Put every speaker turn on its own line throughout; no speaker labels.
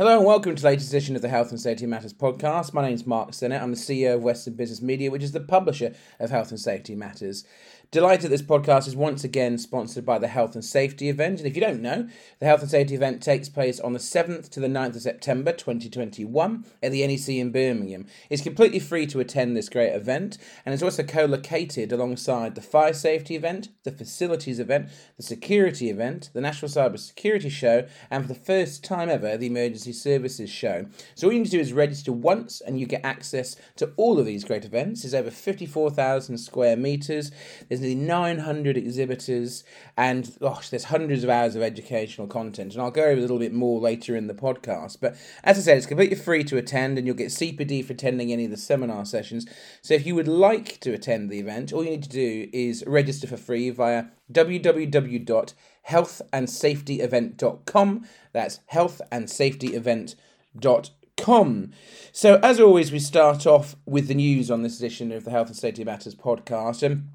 Hello and welcome to the latest edition of the Health and Safety Matters podcast. My name is Mark Sennett. I'm the CEO of Western Business Media, which is the publisher of Health and Safety Matters. Delighted this podcast is once again sponsored by the Health and Safety event. And if you don't know, the Health and Safety event takes place on the 7th to the 9th of September 2021 at the NEC in Birmingham. It's completely free to attend this great event and it's also co located alongside the Fire Safety event, the Facilities event, the Security event, the National Cyber Security Show, and for the first time ever, the Emergency Services Show. So all you need to do is register once and you get access to all of these great events. There's over 54,000 square metres. There's there's nearly 900 exhibitors, and gosh, there's hundreds of hours of educational content. And I'll go over a little bit more later in the podcast. But as I said, it's completely free to attend, and you'll get CPD for attending any of the seminar sessions. So if you would like to attend the event, all you need to do is register for free via www.healthandsafetyevent.com. That's healthandsafetyevent.com. Com. So, as always, we start off with the news on this edition of the Health and Safety Matters podcast. And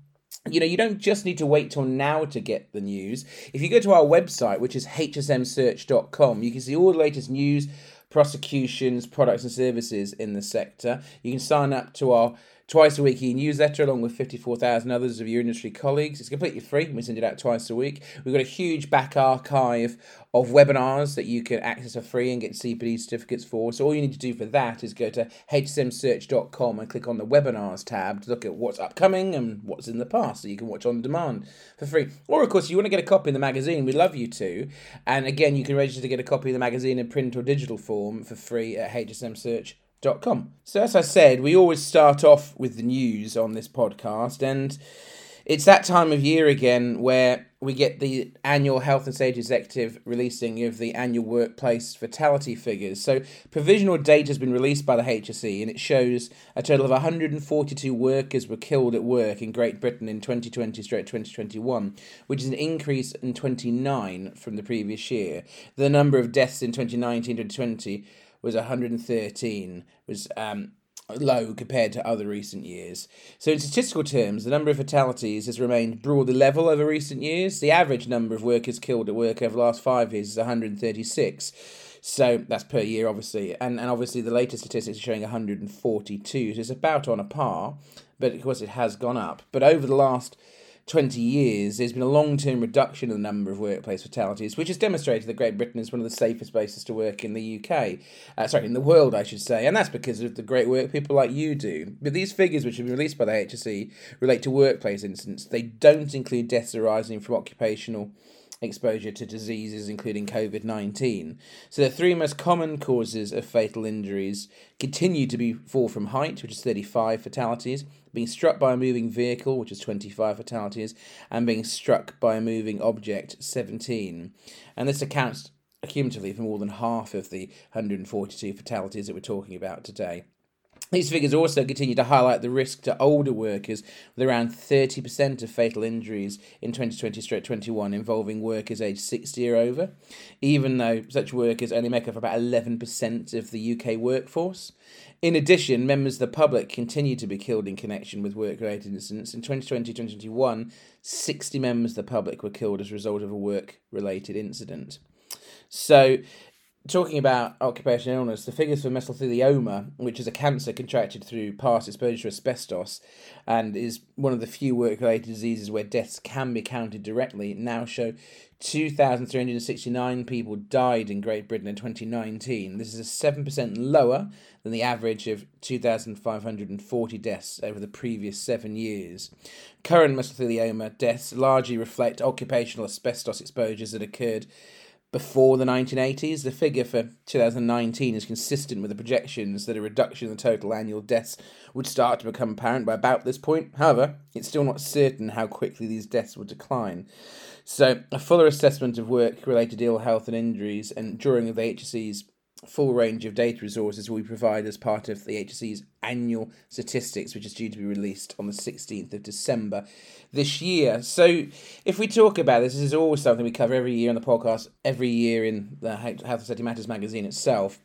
you know, you don't just need to wait till now to get the news. If you go to our website, which is hsmsearch.com, you can see all the latest news, prosecutions, products, and services in the sector. You can sign up to our twice a week e newsletter along with 54,000 others of your industry colleagues. It's completely free. We send it out twice a week. We've got a huge back archive of webinars that you can access for free and get CPD certificates for. So all you need to do for that is go to hsmsearch.com and click on the webinars tab to look at what's upcoming and what's in the past so you can watch on demand for free. Or of course, if you want to get a copy of the magazine, we'd love you to. And again, you can register to get a copy of the magazine in print or digital form for free at hsmsearch.com so, as I said, we always start off with the news on this podcast, and it's that time of year again where we get the annual Health and Safety Executive releasing of the annual workplace fatality figures. So, provisional data has been released by the HSE, and it shows a total of 142 workers were killed at work in Great Britain in 2020 straight 2021, which is an increase in 29 from the previous year. The number of deaths in 2019 to 2020 was 113, was um, low compared to other recent years. So, in statistical terms, the number of fatalities has remained broadly level over recent years. The average number of workers killed at work over the last five years is 136. So that's per year, obviously, and and obviously the latest statistics are showing 142. So it's about on a par, but of course it has gone up. But over the last 20 years, there's been a long term reduction in the number of workplace fatalities, which has demonstrated that Great Britain is one of the safest places to work in the UK. Uh, sorry, in the world, I should say. And that's because of the great work people like you do. But these figures, which have been released by the HSE, relate to workplace incidents. They don't include deaths arising from occupational exposure to diseases including COVID 19. So, the three most common causes of fatal injuries continue to be fall from height, which is 35 fatalities, being struck by a moving vehicle, which is 25 fatalities, and being struck by a moving object, 17. And this accounts cumulatively for more than half of the 142 fatalities that we're talking about today. These figures also continue to highlight the risk to older workers, with around 30% of fatal injuries in 2020 21 involving workers aged 60 or over, even though such workers only make up about 11% of the UK workforce. In addition, members of the public continue to be killed in connection with work related incidents. In 2020 2021, 60 members of the public were killed as a result of a work related incident. So, talking about occupational illness, the figures for mesothelioma, which is a cancer contracted through past exposure to asbestos and is one of the few work related diseases where deaths can be counted directly, now show 2,369 people died in Great Britain in 2019. This is a 7% lower than the average of 2,540 deaths over the previous seven years. Current mesothelioma deaths largely reflect occupational asbestos exposures that occurred before the 1980s. The figure for 2019 is consistent with the projections that a reduction in the total annual deaths would start to become apparent by about this point. However, it's still not certain how quickly these deaths will decline. So, a fuller assessment of work related ill health and injuries and during the HSE's full range of data resources we provide as part of the HSE's annual statistics, which is due to be released on the 16th of December this year. So, if we talk about this, this is always something we cover every year on the podcast, every year in the Health and Safety Matters magazine itself.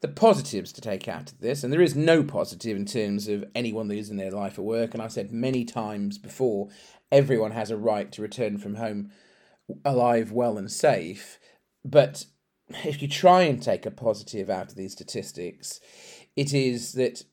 The positives to take out of this, and there is no positive in terms of anyone losing their life at work, and I've said many times before, everyone has a right to return from home alive, well, and safe. But if you try and take a positive out of these statistics, it is that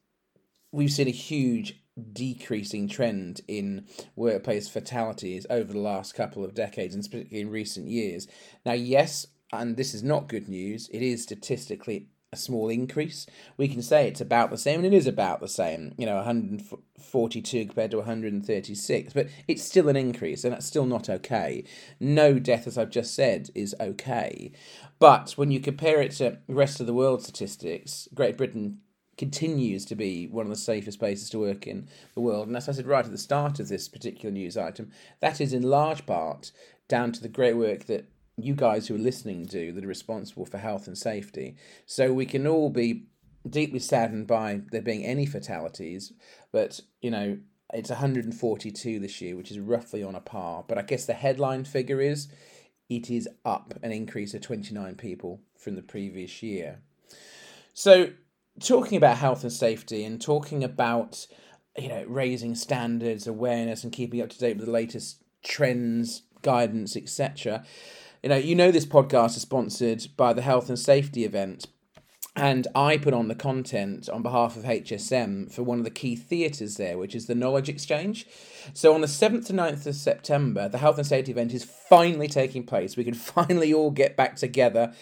we've seen a huge decreasing trend in workplace fatalities over the last couple of decades, and particularly in recent years. Now, yes, and this is not good news, it is statistically a small increase. We can say it's about the same, and it is about the same, you know, 142 compared to 136, but it's still an increase, and that's still not okay. No death, as I've just said, is okay. But when you compare it to rest of the world statistics, Great Britain continues to be one of the safest places to work in the world. And as I said right at the start of this particular news item, that is in large part down to the great work that you guys who are listening do that are responsible for health and safety. So we can all be deeply saddened by there being any fatalities, but you know, it's 142 this year, which is roughly on a par. But I guess the headline figure is it is up an increase of 29 people from the previous year. So talking about health and safety and talking about you know raising standards, awareness, and keeping up to date with the latest trends, guidance, etc. You know, you know this podcast is sponsored by the Health and Safety event. And I put on the content on behalf of HSM for one of the key theatres there, which is the Knowledge Exchange. So on the 7th to 9th of September, the Health and Safety event is finally taking place. We can finally all get back together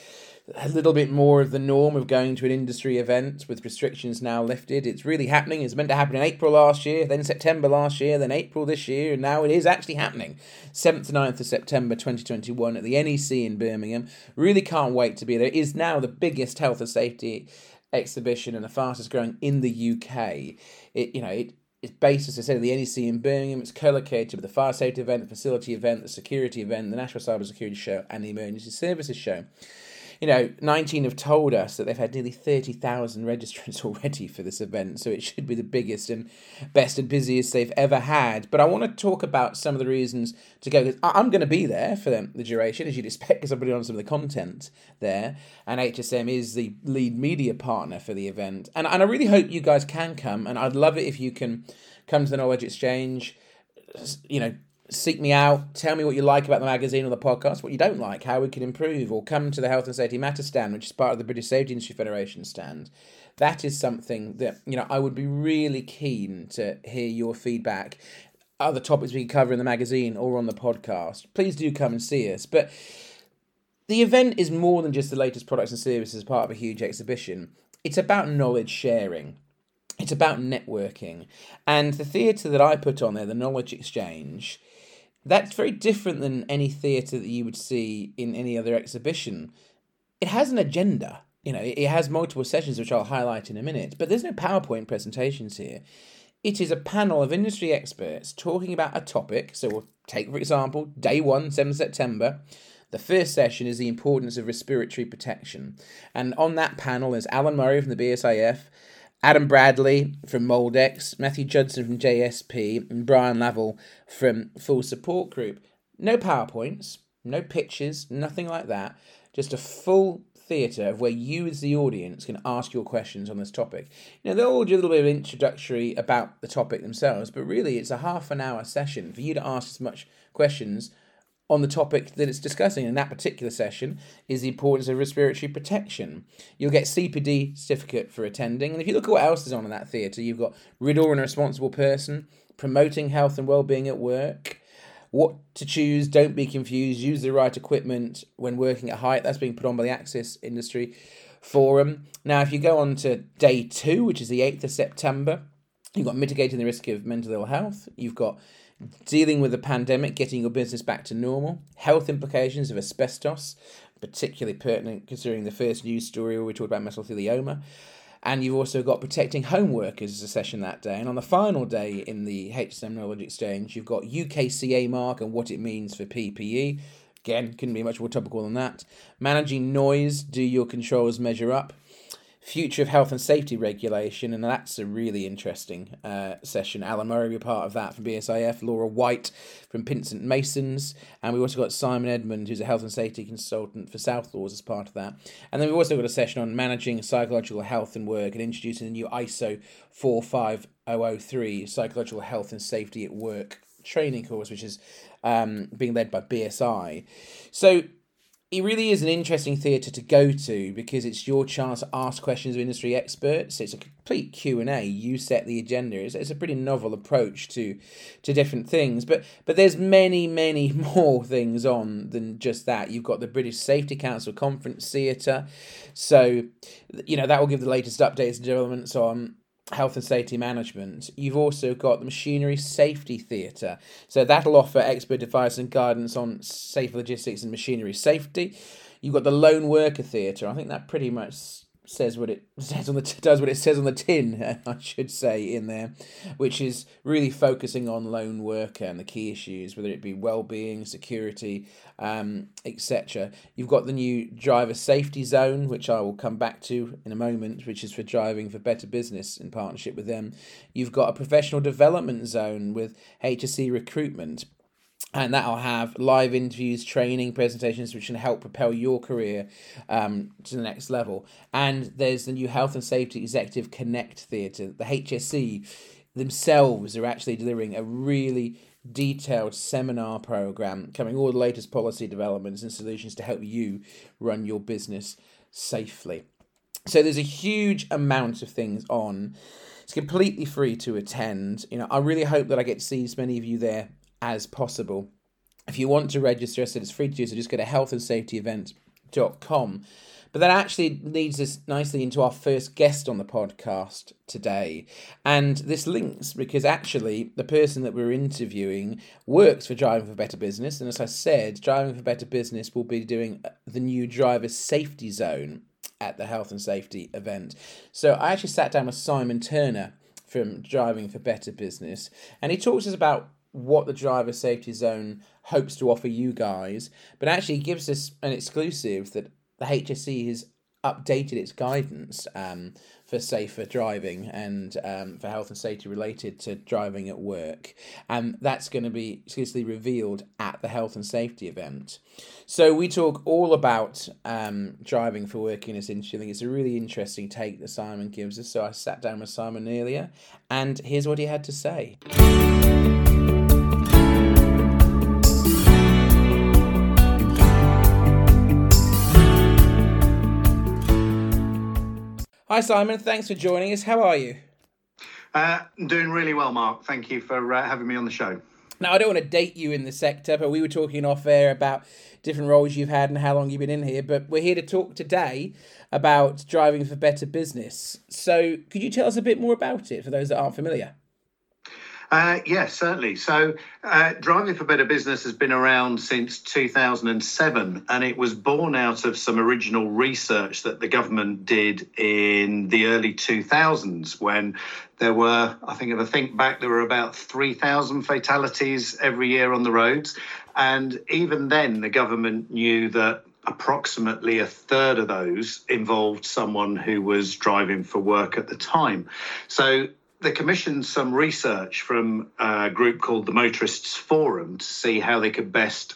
a little bit more of the norm of going to an industry event with restrictions now lifted. It's really happening. It's meant to happen in April last year, then September last year, then April this year, and now it is actually happening. 7th to 9th of September 2021 at the NEC in Birmingham. Really can't wait to be there. It is now the biggest health and safety exhibition and the fastest growing in the UK. It you know, it it's based, as I said, at the NEC in Birmingham. It's co-located with the fire safety event, the facility event, the security event, the National Cyber Security Show, and the Emergency Services Show you know, 19 have told us that they've had nearly 30,000 registrants already for this event, so it should be the biggest and best and busiest they've ever had. But I want to talk about some of the reasons to go, because I'm going to be there for the duration, as you'd expect, because I'm putting on some of the content there, and HSM is the lead media partner for the event. And, and I really hope you guys can come, and I'd love it if you can come to the Knowledge Exchange, you know, seek me out, tell me what you like about the magazine or the podcast, what you don't like, how we can improve, or come to the Health and Safety Matter stand, which is part of the British Safety Industry Federation stand. That is something that, you know, I would be really keen to hear your feedback. Other topics we cover in the magazine or on the podcast. Please do come and see us. But the event is more than just the latest products and services as part of a huge exhibition. It's about knowledge sharing. It's about networking. And the theatre that I put on there, the Knowledge Exchange, that's very different than any theatre that you would see in any other exhibition. It has an agenda. You know, it has multiple sessions, which I'll highlight in a minute, but there's no PowerPoint presentations here. It is a panel of industry experts talking about a topic. So we'll take, for example, day one, 7 September. The first session is the importance of respiratory protection. And on that panel is Alan Murray from the BSIF, Adam Bradley from Moldex, Matthew Judson from JSP, and Brian Lavell from Full Support Group. No PowerPoints, no pictures, nothing like that. Just a full theatre of where you, as the audience, can ask your questions on this topic. Now, they'll all do a little bit of introductory about the topic themselves, but really it's a half an hour session for you to ask as much questions on the topic that it's discussing in that particular session is the importance of respiratory protection. You'll get CPD certificate for attending, and if you look at what else is on in that theatre, you've got RIDDOR and a responsible person, promoting health and well-being at work, what to choose, don't be confused, use the right equipment when working at height. That's being put on by the Access Industry Forum. Now, if you go on to day two, which is the 8th of September, you've got mitigating the risk of mental ill health, you've got dealing with the pandemic, getting your business back to normal, health implications of asbestos, particularly pertinent considering the first news story where we talked about mesothelioma. And you've also got protecting home workers as a session that day. And on the final day in the HSM Knowledge Exchange, you've got UKCA mark and what it means for PPE. Again, couldn't be much more topical than that. Managing noise, do your controls measure up? Future of health and safety regulation, and that's a really interesting uh, session. Alan Murray will be part of that from BSIF, Laura White from Pinsent Masons, and we've also got Simon Edmund, who's a health and safety consultant for South Laws, as part of that. And then we've also got a session on managing psychological health and work and introducing the new ISO 45003 psychological health and safety at work training course, which is um, being led by BSI. So it really is an interesting theatre to go to because it's your chance to ask questions of industry experts. It's a complete Q and A. You set the agenda. It's, it's a pretty novel approach to to different things. But but there's many many more things on than just that. You've got the British Safety Council Conference Theatre, so you know that will give the latest updates and developments on health and safety management. You've also got the Machinery Safety Theatre. So that'll offer expert advice and guidance on safe logistics and machinery safety. You've got the Lone Worker Theatre. I think that pretty much says what it says on the does what it says on the tin, I should say in there, which is really focusing on lone worker and the key issues, whether it be well-being, security, um, etc. You've got the new driver safety zone, which I will come back to in a moment, which is for driving for better business in partnership with them. You've got a professional development zone with HSE recruitment and that'll have live interviews, training, presentations, which can help propel your career um, to the next level. And there's the new Health and Safety Executive Connect Theatre. The HSE themselves are actually delivering a really detailed seminar program covering all the latest policy developments and solutions to help you run your business safely. So there's a huge amount of things on. It's completely free to attend. You know, I really hope that I get to see as many of you there as possible. If you want to register, said it's free to do, so just go to healthandsafetyevent.com. But that actually leads us nicely into our first guest on the podcast today. And this links because actually the person that we're interviewing works for Driving for Better Business. And as I said, Driving for Better Business will be doing uh, the new driver safety zone at the health and safety event. So I actually sat down with Simon Turner from Driving for Better Business, and he talks us about what the driver safety zone hopes to offer you guys, but actually gives us an exclusive that the HSE has updated its guidance um, for safer driving and um, for health and safety related to driving at work. And that's going to be exclusively revealed at the health and safety event. So we talk all about um, driving for work in this industry. I think it's a really interesting take that Simon gives us. So I sat down with Simon earlier, and here's what he had to say. Hi, Simon. Thanks for joining us. How are you?
Uh, I'm doing really well, Mark. Thank you for uh, having me on the show.
Now, I don't want to date you in the sector, but we were talking off air about different roles you've had and how long you've been in here. But we're here to talk today about driving for better business. So, could you tell us a bit more about it for those that aren't familiar?
Uh, yes, certainly. So, uh, Driving for Better Business has been around since 2007, and it was born out of some original research that the government did in the early 2000s when there were, I think, if I think back, there were about 3,000 fatalities every year on the roads. And even then, the government knew that approximately a third of those involved someone who was driving for work at the time. So they commissioned some research from a group called the Motorists Forum to see how they could best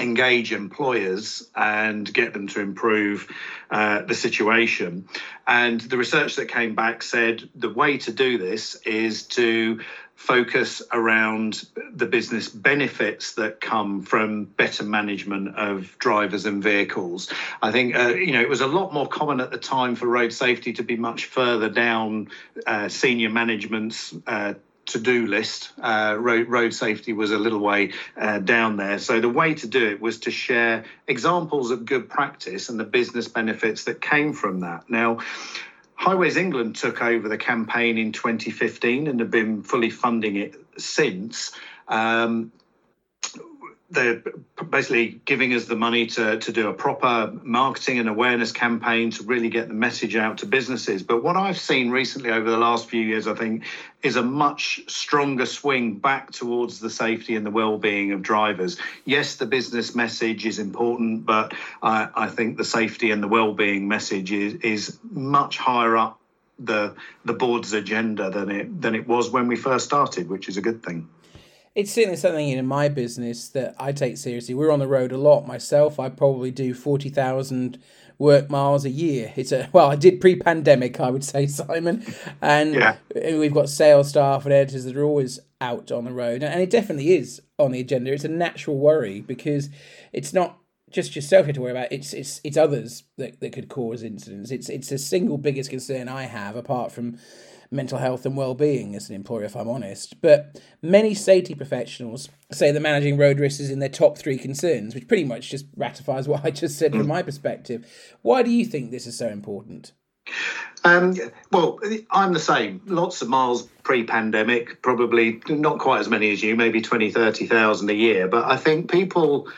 engage employers and get them to improve uh, the situation. And the research that came back said the way to do this is to focus around the business benefits that come from better management of drivers and vehicles. I think uh, you know it was a lot more common at the time for road safety to be much further down uh, senior management's uh, to-do list. Uh, road, road safety was a little way uh, down there. So the way to do it was to share examples of good practice and the business benefits that came from that. Now, Highways England took over the campaign in 2015 and have been fully funding it since. Um, they're basically giving us the money to, to do a proper marketing and awareness campaign to really get the message out to businesses. But what I've seen recently over the last few years, I think, is a much stronger swing back towards the safety and the well-being of drivers. Yes, the business message is important, but I, I think the safety and the well-being message is, is much higher up the the board's agenda than it than it was when we first started, which is a good thing
it's certainly something in my business that I take seriously. We're on the road a lot myself. I probably do forty thousand work miles a year. It's a well, I did pre-pandemic, I would say, Simon, and yeah. we've got sales staff and editors that are always out on the road, and it definitely is on the agenda. It's a natural worry because it's not just yourself you have to worry about. It's it's it's others that, that could cause incidents. It's it's the single biggest concern I have, apart from mental health and well-being as an employer, if I'm honest. But many safety professionals say that managing road risks is in their top three concerns, which pretty much just ratifies what I just said from my perspective. Why do you think this is so important?
Um, well, I'm the same. Lots of miles pre-pandemic, probably not quite as many as you, maybe 20, 30,000 a year. But I think people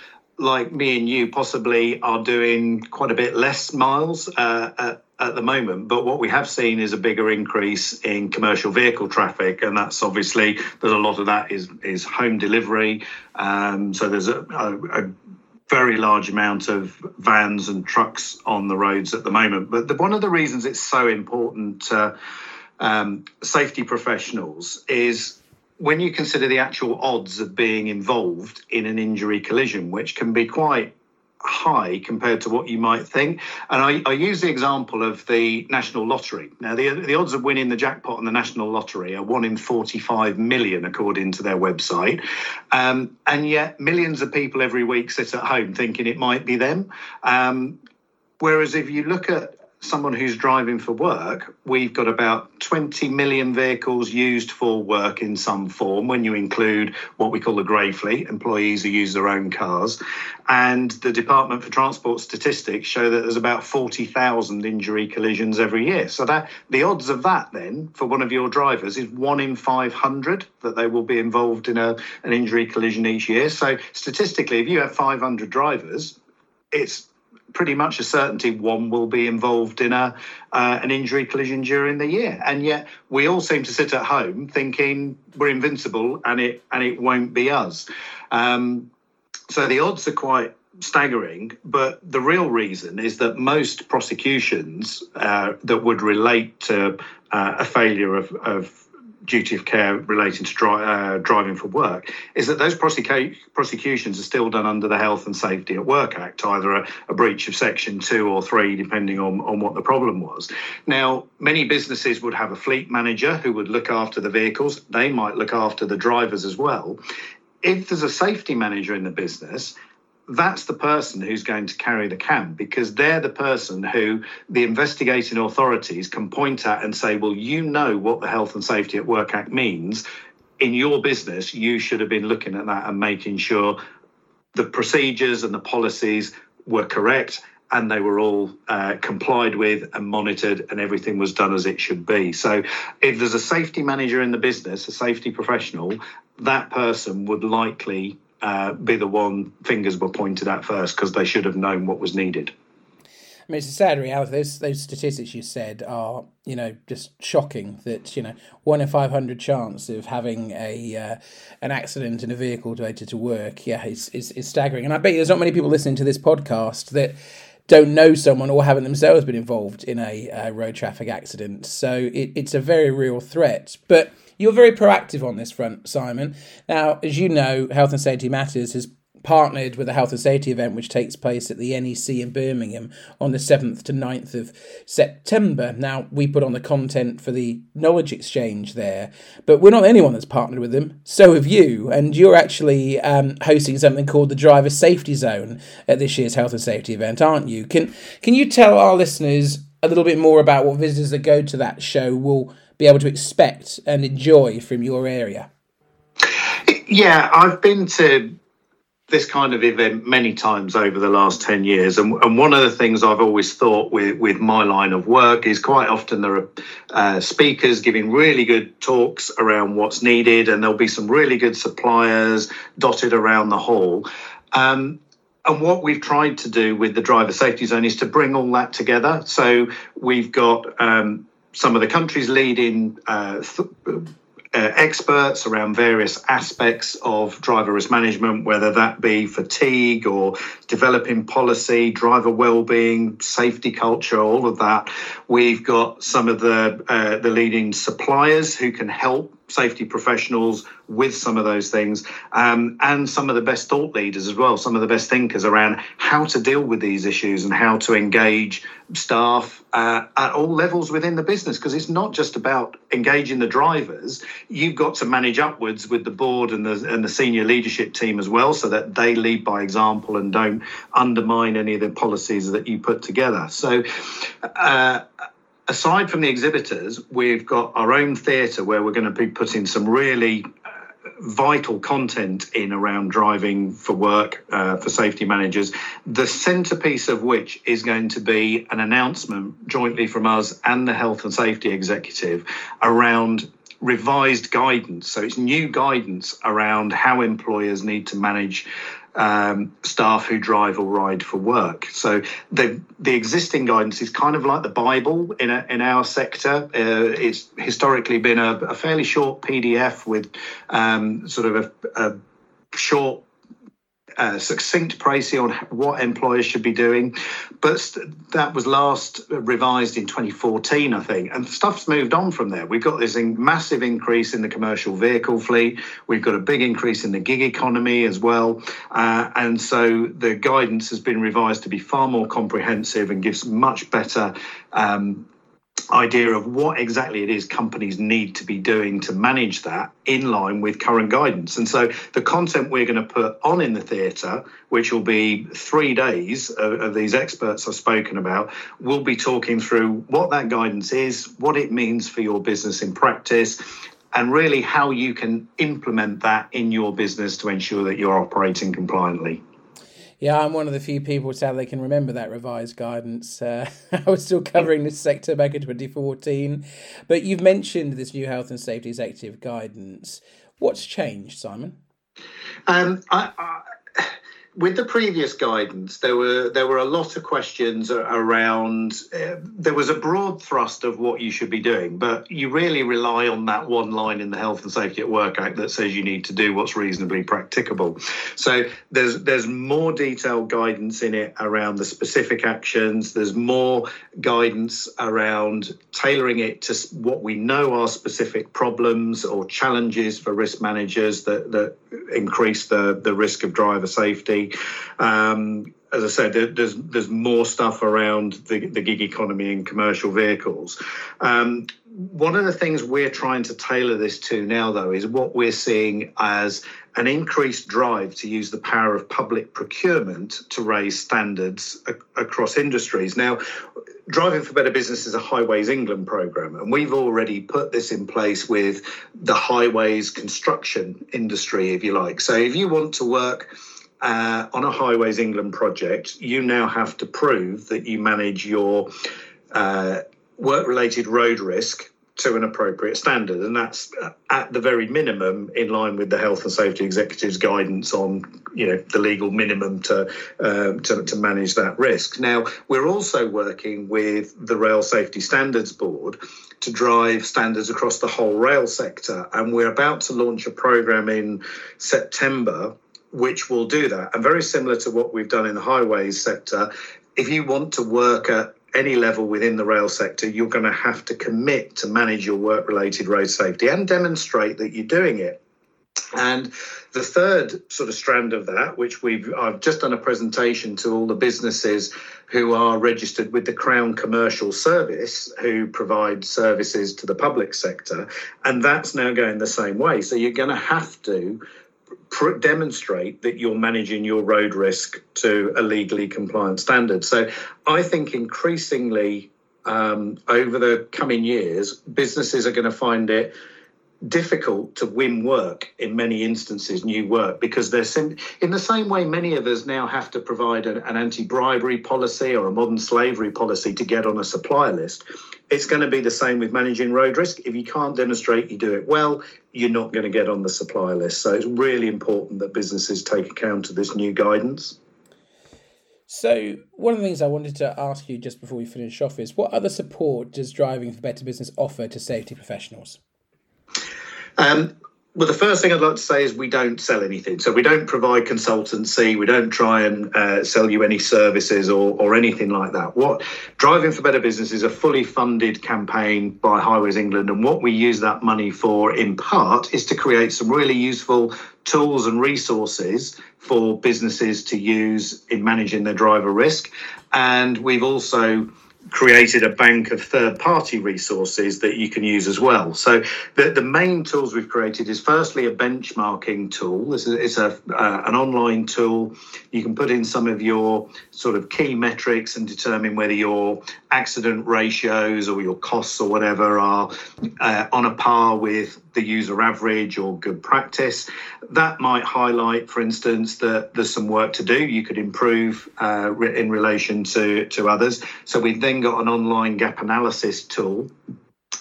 like me and you possibly are doing quite a bit less miles uh, at, at, the moment. But what we have seen is a bigger increase in commercial vehicle traffic, and that's obviously there's a lot of that is is home delivery. Um, so there's a, a, a, very large amount of vans and trucks on the roads at the moment. But the, one of the reasons it's so important to um, safety professionals is when you consider the actual odds of being involved in an injury collision, which can be quite high compared to what you might think. And I, I, use the example of the national lottery. Now, the, the odds of winning the jackpot on the national lottery are one in 45 million, according to their website. Um, and yet, millions of people every week sit at home thinking it might be them. Um, whereas if you look at someone who's driving for work, we've got about 20 million vehicles used for work in some form when you include what we call the grey fleet, employees who use their own cars. And the Department for Transport statistics show that there's about 40,000 injury collisions every year. So that the odds of that then for one of your drivers is one in 500 that they will be involved in a, an injury collision each year. So statistically, if you have 500 drivers, it's pretty much a certainty one will be involved in a uh, an injury collision during the year. And yet we all seem to sit at home thinking we're invincible and it and it won't be us. Um, so the odds are quite staggering but the real reason is that most prosecutions uh, that would relate to uh, a failure of, of duty of care relating to dri- uh, driving for work is that those prosecu- prosecutions are still done under the Health and Safety at Work Act, either a, a, breach of Section 2 or 3, depending on, on what the problem was. Now, many businesses would have a fleet manager who would look after the vehicles, they might look after the drivers as well. If there's a safety manager in the business, that's the person who's going to carry the can because they're the person who the investigating authorities can point at and say, well, you know what the Health and Safety at Work Act means. In your business, you should have been looking at that and making sure the procedures and the policies were correct and they were all uh, complied with and monitored and everything was done as it should be. So if there's a safety manager in the business, a safety professional, that person would likely uh, be the one fingers were pointed at first because they should have known what was needed.
I mean, it's a sad reality. Those those statistics you said are, you know, just shocking. That you know, one in five hundred chance of having a uh, an accident in a vehicle related to work. Yeah, it's, it's staggering. And I bet there's not many people listening to this podcast that don't know someone or haven't themselves been involved in a uh, road traffic accident. So it, it's a very real threat. But you're very proactive on this front, Simon. Now, as you know, Health and Safety Matters has partnered with a health and safety event which takes place at the NEC in Birmingham on the 7th to 9th of September. Now, we put on the content for the knowledge exchange there, but we're not the only one that's partnered with them. So have you, and you're actually um, hosting something called the Driver Safety Zone at this year's health and safety event, aren't you? Can can you tell our listeners a little bit more about what visitors that go to that show will be able to expect and enjoy from your area?
Yeah, I've been to this kind of event many times over the last 10 years and, and one of the things i've always thought with, with my line of work is quite often there are uh, speakers giving really good talks around what's needed and there'll be some really good suppliers dotted around the hall um, and what we've tried to do with the driver safety zone is to bring all that together so we've got um, some of the country's leading uh, th- uh, experts around various aspects of driver risk management, whether that be fatigue or developing policy, driver well-being, safety culture, all of that. We've got some of the uh, the leading suppliers who can help safety professionals with some of those things um, and some of the best thought leaders as well, some of the best thinkers around how to deal with these issues and how to engage staff uh, at all levels within the business because it's not just about engaging the drivers. You've got to manage upwards with the board and the and the senior leadership team as well so that they lead by example and don't undermine any of the policies that you put together. So uh, aside from the exhibitors, we've got our own theatre where we're going to be putting some really uh, vital content in around driving for work uh, for safety managers. The centrepiece of which is going to be an announcement jointly from us and the health and safety executive around revised guidance. So it's new guidance around how employers need to manage um, staff who drive or ride for work. So the the existing guidance is kind of like the Bible in a, in our sector. Uh, it's historically been a, a, fairly short PDF with um, sort of a, a short uh, succinct précis on what employers should be doing. But that was last revised in 2014, I think, and stuff's moved on from there. We've got this massive increase in the commercial vehicle fleet. We've got a big increase in the gig economy as well, uh, and so the guidance has been revised to be far more comprehensive and gives much better um, idea of what exactly it is companies need to be doing to manage that in line with current guidance. And so the content we're going to put on in the theatre, which will be three days of, of, these experts I've spoken about, will be talking through what that guidance is, what it means for your business in practice. And really, how you can implement that in your business to ensure that you're operating compliantly.
Yeah, I'm one of the few people sadly can remember that revised guidance. Uh, I was still covering this sector back in 2014. But you've mentioned this new health and safety executive guidance. What's changed, Simon?
Um, I, I, with the previous guidance, there were there were a lot of questions around. Uh, there was a broad thrust of what you should be doing, but you really rely on that one line in the Health and Safety at Work Act that says you need to do what's reasonably practicable. So there's there's more detailed guidance in it around the specific actions. There's more guidance around tailoring it to what we know are specific problems or challenges for risk managers that that increase the the risk of driver safety. Um, as I said, there's there's more stuff around the, the gig economy and commercial vehicles. Um, one of the things we're trying to tailor this to now, though, is what we're seeing as an increased drive to use the power of public procurement to raise standards a- across industries. Now, Driving for Better Business is a Highways England program, and we've already put this in place with the highways construction industry, if you like. So, if you want to work uh, on a Highways England project, you now have to prove that you manage your uh, work related road risk to an appropriate standard. And that's uh, at the very minimum in line with the health and safety executive's guidance on you know the legal minimum to, uh, to, to manage that risk. Now we're also working with the Rail Safety Standards Board to drive standards across the whole rail sector, and we're about to launch a program in September which will do that. And very similar to what we've done in the highways sector, if you want to work at any level within the rail sector, you're going to have to commit to manage your work related road safety and demonstrate that you're doing it. And the third sort of strand of that, which we've I've just done a presentation to all the businesses who are registered with the Crown Commercial Service, who provide services to the public sector, and that's now going the same way. So you're going to have to pr- demonstrate that you're managing your road risk to a legally compliant standard. So I think increasingly um, over the coming years, businesses are going to find it difficult to win work in many instances, new work, because they're sim- in the same way many of us now have to provide an, an anti bribery policy or a modern slavery policy to get on a supplier list. It's going to be the same with managing road risk. If you can't demonstrate you do it well, you're not going to get on the supplier list. So it's really important that businesses take account of this new guidance.
So, one of the things I wanted to ask you just before we finish off is what other support does Driving for Better Business offer to safety professionals?
Um, Well, the first thing I'd like to say is we don't sell anything. So we don't provide consultancy. We don't try and uh, sell you any services or, or anything like that. What Driving for Better Business is a fully funded campaign by Highways England. And what we use that money for, in part, is to create some really useful tools and resources for businesses to use in managing their driver risk. And we've also created a bank of third party resources that you can use as well. So the, the main tools we've created is firstly a benchmarking tool. This is it's a uh, an online tool. You can put in some of your sort of key metrics and determine whether your accident ratios or your costs or whatever are uh, on a par with the user average or good practice. That might highlight, for instance, that there's some work to do. You could improve uh, in relation to, to others. So we've then got an online gap analysis tool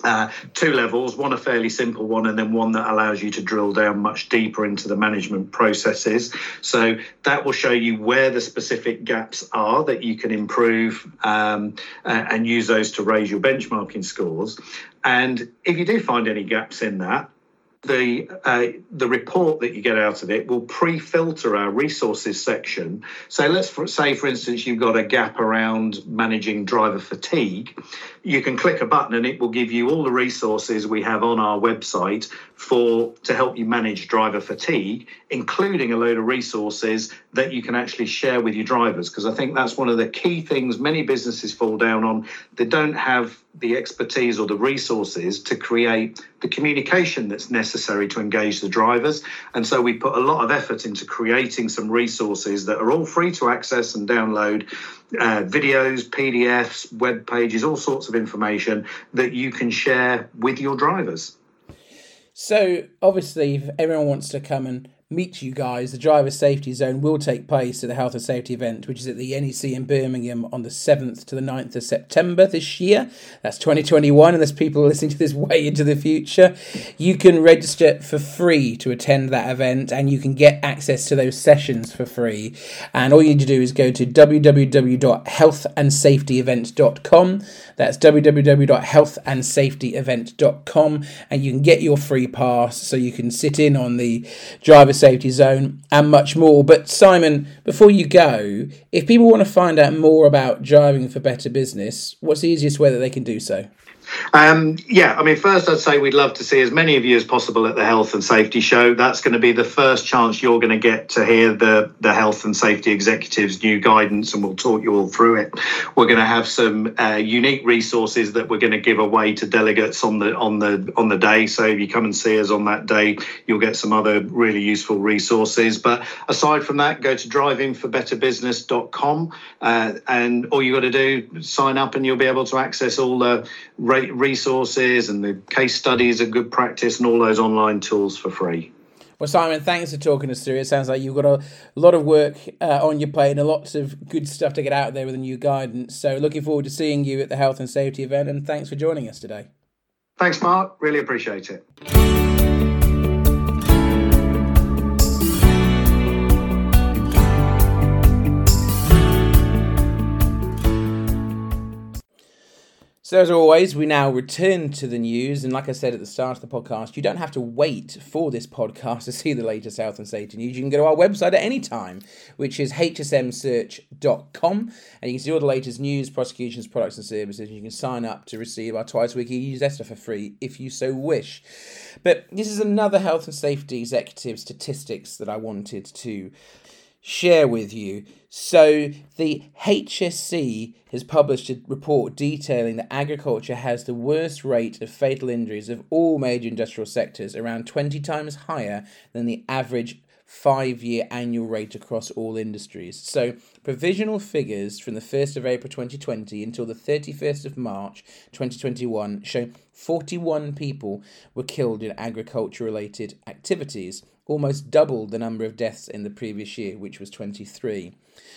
uh, two levels one a fairly simple one and then one that allows you to drill down much deeper into the management processes. So that will show you where the specific gaps are that you can improve um, and use those to raise your benchmarking scores. And if you do find any gaps in that the uh, the report that you get out of it will pre-filter our resources section. So let's for, say, for instance, you've got a gap around managing driver fatigue. You can click a button and it will give you all the resources we have on our website for to help you manage driver fatigue, including a load of resources that you can actually share with your drivers. Because I think that's one of the key things many businesses fall down on. They don't have the expertise or the resources to create the communication that's necessary to engage the drivers. And so we put a lot of effort into creating some resources that are all free to access and download uh, videos, PDFs, web pages, all sorts of information that you can share with your drivers.
So, obviously, if everyone wants to come and meet you guys, the driver safety zone will take place at the health and safety event, which is at the NEC in Birmingham on the 7th to the 9th of September this year. That's 2021, and there's people listening to this way into the future. You can register for free to attend that event, and you can get access to those sessions for free. And all you need to do is go to www.healthandsafetyevent.com. That's www.healthandsafetyevent.com, and you can get your free pass so you can sit in on the driver safety zone, and much more. But Simon, before you go, if people want to find out more about driving for better business, what's the easiest way that they can do so?
Um, yeah, I mean, first I'd say we'd love to see as many of you as possible at the Health and Safety Show. That's going to be the first chance you're going to get to hear the, the Health and Safety Executives' new guidance, and we'll talk you all through it. We're going to have some uh, unique resources that we're going to give away to delegates on the on the on the day. So if you come and see us on that day, you'll get some other really useful resources. But aside from that, go to drivingforbetterbusiness.com, uh, and all you got to do sign up, and you'll be able to access all the resources and the case studies of good practice and all those online tools for free.
Well, Simon, thanks for talking us through. It sounds like you've got a lot of work uh, on your plate and lots of good stuff to get out there with the new guidance. So, looking forward to seeing you at the health and safety event. And thanks for joining us today.
Thanks, Mark. Really appreciate it.
So, as always, we now return to the news. And like I said at the start of the podcast, you don't have to wait for this podcast to see the latest health and safety news. You can go to our website at any time, which is hsmsearch.com. And you can see all the latest news, prosecutions, products, and services. You can sign up to receive our twice weekly newsletter for free if you so wish. But this is another health and safety executive statistics that I wanted to share with you. So, the HSC has published a report detailing that agriculture has the worst rate of fatal injuries of all major industrial sectors, around 20 times higher than the average five year annual rate across all industries. So, provisional figures from the 1st of April 2020 until the 31st of March 2021 show 41 people were killed in agriculture related activities, almost double the number of deaths in the previous year, which was 23.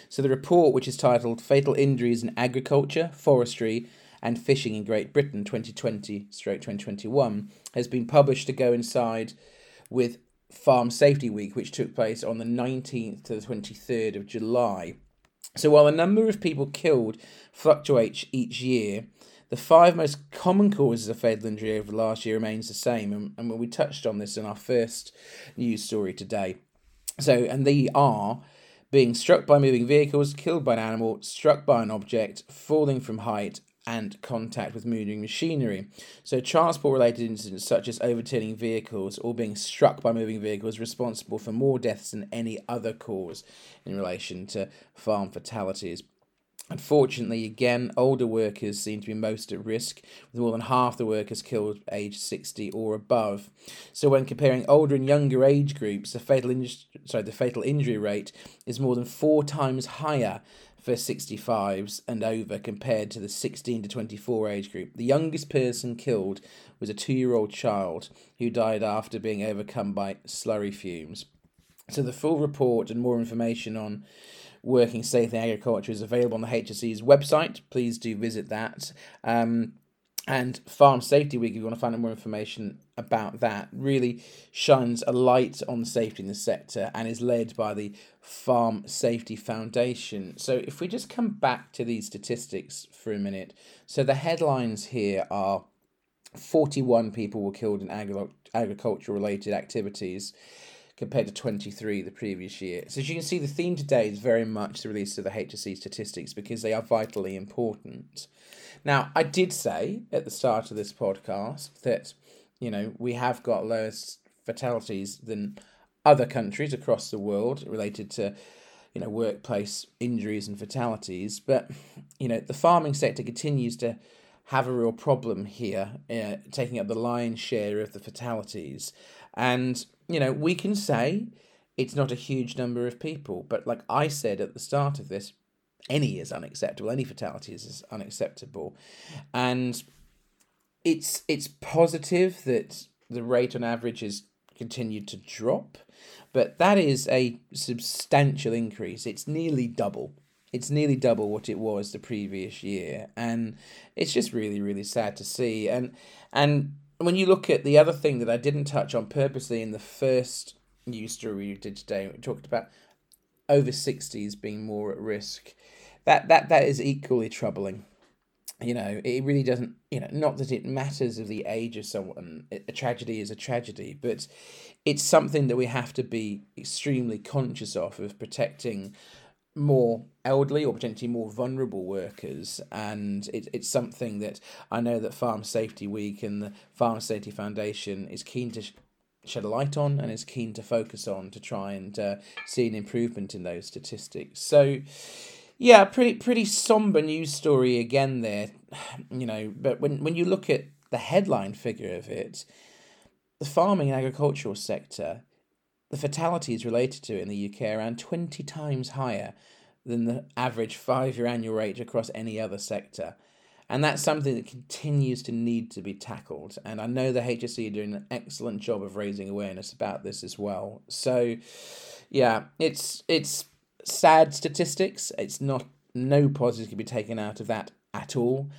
So the report, which is titled Fatal Injuries in Agriculture, Forestry, and Fishing in Great Britain 2020 2021, has been published to go inside with Farm Safety Week, which took place on the 19th to the 23rd of July. So while the number of people killed fluctuates each year, the five most common causes of fatal injury over the last year remains the same, and, and we touched on this in our first news story today. So, and they are being struck by moving vehicles, killed by an animal, struck by an object, falling from height, and contact with moving machinery. So, transport related incidents such as overturning vehicles or being struck by moving vehicles responsible for more deaths than any other cause in relation to farm fatalities. Unfortunately, again, older workers seem to be most at risk, with more than half the workers killed aged 60 or above. So, when comparing older and younger age groups, the fatal, in- sorry, the fatal injury rate is more than four times higher for 65s and over compared to the 16 to 24 age group. The youngest person killed was a two year old child who died after being overcome by slurry fumes. So, the full report and more information on working safely in agriculture is available on the HSE's website. Please do visit that. Um, and Farm Safety Week, if you want to find out more information about that, really shines a light on safety in the sector and is led by the Farm Safety Foundation. So, if we just come back to these statistics for a minute, so the headlines here are 41 people were killed in agri- agriculture related activities compared to 23 the previous year. So as you can see, the theme today is very much the release of the HSE statistics because they are vitally important. Now, I did say at the start of this podcast that, you know, we have got lower fatalities than other countries across the world related to, you know, workplace injuries and fatalities. But, you know, the farming sector continues to have a real problem here, uh, taking up the lion's share of the fatalities. And you know, we can say it's not a huge number of people, but like I said at the start of this, any is unacceptable. Any fatalities is unacceptable, and it's it's positive that the rate on average has continued to drop, but that is a substantial increase. It's nearly double. It's nearly double what it was the previous year, and it's just really really sad to see. And and when you look at the other thing that I didn't touch on purposely in the first news story we did today, we talked about over 60s being more at risk. That that that is equally troubling. You know, it really doesn't. You know, not that it matters of the age of someone. A tragedy is a tragedy, but it's something that we have to be extremely conscious of of protecting more elderly or potentially more vulnerable workers and it, it's something that i know that farm safety week and the farm safety foundation is keen to sh- shed a light on and is keen to focus on to try and uh, see an improvement in those statistics. So yeah pretty pretty somber news story again there you know but when when you look at the headline figure of it the farming and agricultural sector the fatalities related to it in the UK are around 20 times higher than the average five year annual rate across any other sector. And that's something that continues to need to be tackled. And I know the HSE are doing an excellent job of raising awareness about this as well. So, yeah, it's it's sad statistics. It's not no positives can be taken out of that at all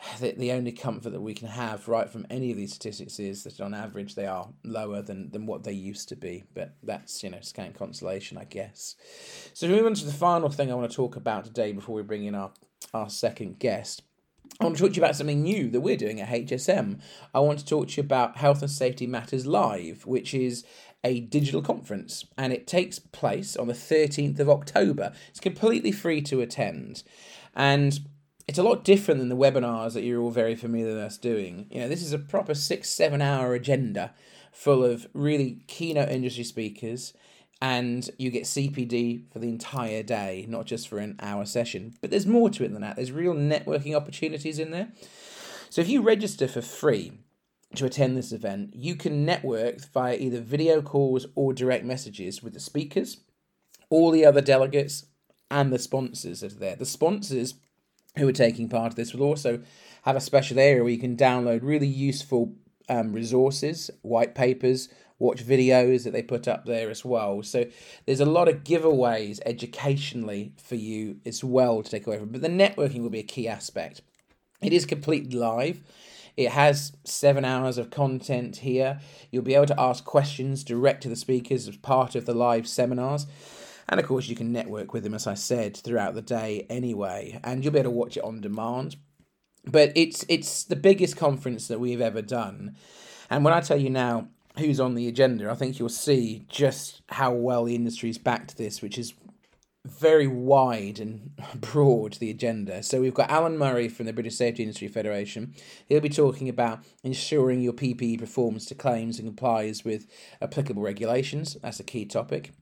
the, the only comfort that we can have right from any of these statistics is that on average they are lower than, than what they used to be. But that's, you know, scant consolation, I guess. So to move on to the final thing I want to talk about today before we bring in our, our second guest. I want to talk to you about something new that we're doing at HSM. I want to talk to you about Health and Safety Matters Live, which is a digital conference and it takes place on the 13th of October. It's completely free to attend. And it's a lot different than the webinars that you're all very familiar with us doing. You know, this is a proper six, seven hour agenda full of really keynote industry speakers, and you get CPD for the entire day, not just for an hour session. But there's more to it than that. There's real networking opportunities in there. So if you register for free to attend this event, you can network via either video calls or direct messages with the speakers, all the other delegates, and the sponsors that are there. The sponsors who are taking part of this will also have a special area where you can download really useful um, resources, white papers, watch videos that they put up there as well. So there's a lot of giveaways educationally for you as well to take away from. But the networking will be a key aspect. It is completely live. It has seven hours of content here. You'll be able to ask questions direct to the speakers as part of the live seminars. And of course, you can network with them, as I said, throughout the day anyway, and you'll be able to watch it on demand. but it's it's the biggest conference that we've ever done. And when I tell you now who's on the agenda, I think you'll see just how well the industry's backed this, which is very wide and broad the agenda. So we've got Alan Murray from the British Safety Industry Federation. He'll be talking about ensuring your PPE performs to claims and complies with applicable regulations. That's a key topic.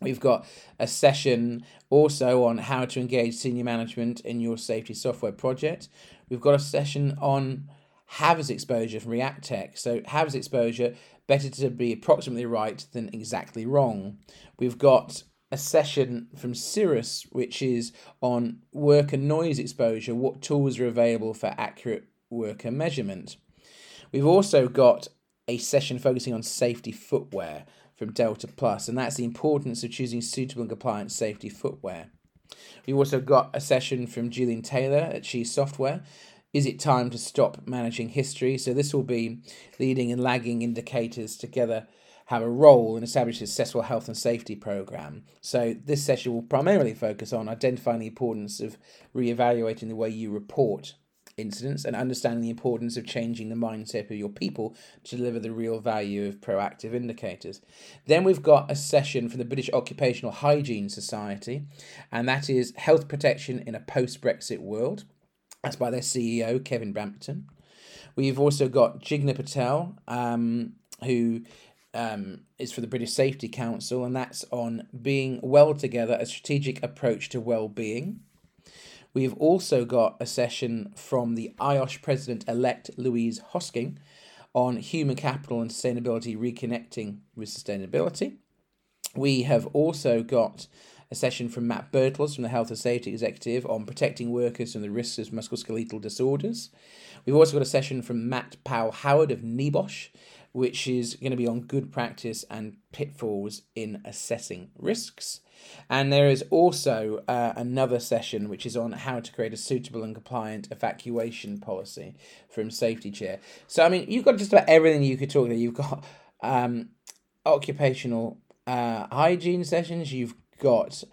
We've got a session also on how to engage senior management in your safety software project. We've got a session on HAVS exposure from Reactec. So, HAVS exposure, better to be approximately right than exactly wrong. We've got a session from Cirrus, which is on worker noise exposure, what tools are available for accurate worker measurement. We've also got a session focusing on safety footwear from Delta Plus, and that's the importance of choosing suitable and compliant safety footwear. We've also got a session from Julian Taylor at She Software. Is it time to stop managing history? So, this will be leading and lagging indicators together have a role in establishing a successful health and safety program. So, this session will primarily focus on identifying the importance of re evaluating the way you report incidents and understanding the importance of changing the mindset of your people to deliver the real value of proactive indicators. Then we've got a session from the British Occupational Hygiene Society, and that is Health Protection in a Post Brexit World. That's by their CEO, Kevin Brampton. We've also got Jigna Patel, um, who um, is for the British Safety Council, and that's on being well together, a strategic approach to well-being. We've also got a session from the IOSH President elect Louise Hosking on human capital and sustainability, reconnecting with sustainability. We have also got a session from Matt Birtles from the Health and Safety Executive on protecting workers from the risks of musculoskeletal disorders. We've also got a session from Matt Powell Howard of NEBOSH, which is going to be on good practice and pitfalls in assessing risks. And there is also uh, another session which is on how to create a suitable and compliant evacuation policy from Safety Chair. So, I mean, you've got just about everything you could talk about. You've got um, occupational uh, hygiene sessions, you've got